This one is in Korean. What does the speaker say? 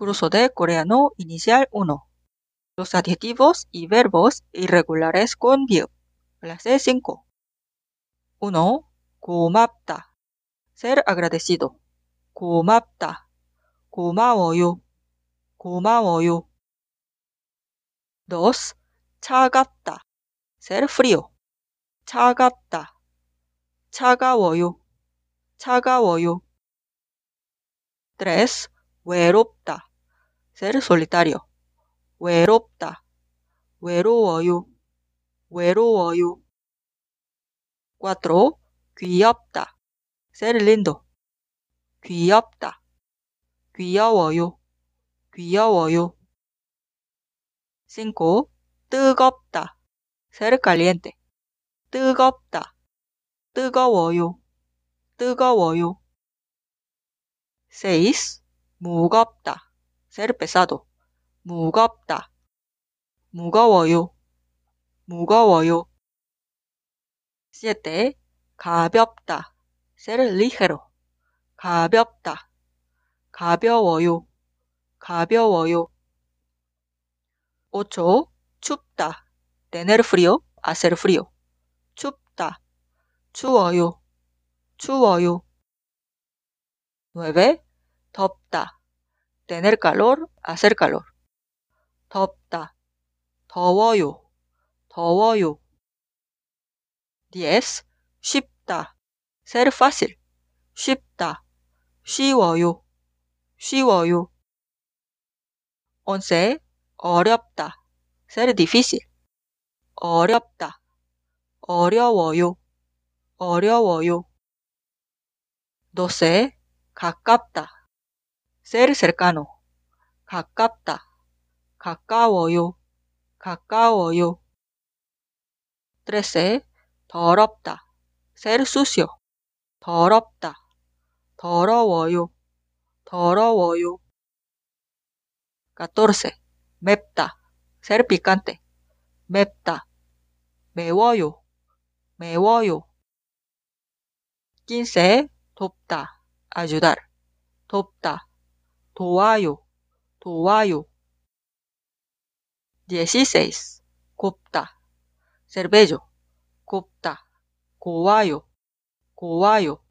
Curso de coreano inicial 1. Los adjetivos y verbos irregulares con verb. Clase 5. 1. 고맙다. Ser agradecido. 고맙다. 고마워요. 고마워요. 2. 차갑다. Ser frío. 차갑다. 차가워요. 차가워요. 3. 외롭다. Ser solitario. 외롭다. 외로워요. 외로워요. 4. 귀엽다. Ser lindo. 귀엽다. 귀여워요. 귀여워요. 5. 뜨겁다. Ser caliente. 뜨겁다. 뜨거워요. 뜨거워요. 6. 무겁다. Pesado. 무겁다. 무거워요. 무거워요. 7. 가볍다. Ligero. 가볍다. 가벼워요. 가벼워요. 8. 춥다. Tener frío. Frío. 춥다. 추워요. 추워요. 9. 덥다. Tener calor. Hacer calor. 덥다. 더워요. 더워요. 10. 쉽다. Ser fácil. 쉽다. 쉬워요. 쉬워요. 11. 어렵다. Ser difícil. 어렵다. 어려워요. 어려워요. 12. 가깝다. Ser cercano. 가깝다. 가까워요. 가까워요. 13. 더럽다. Ser sucio. 더럽다. 더러워요. 더러워요. 14. 맵다. Ser picante. 맵다. 매워요. 매워요. 15. 돕다. ayudar. 돕다. 도와요. 도와요. 16. 곱다. ser bello. 곱다. 고와요. 고와요.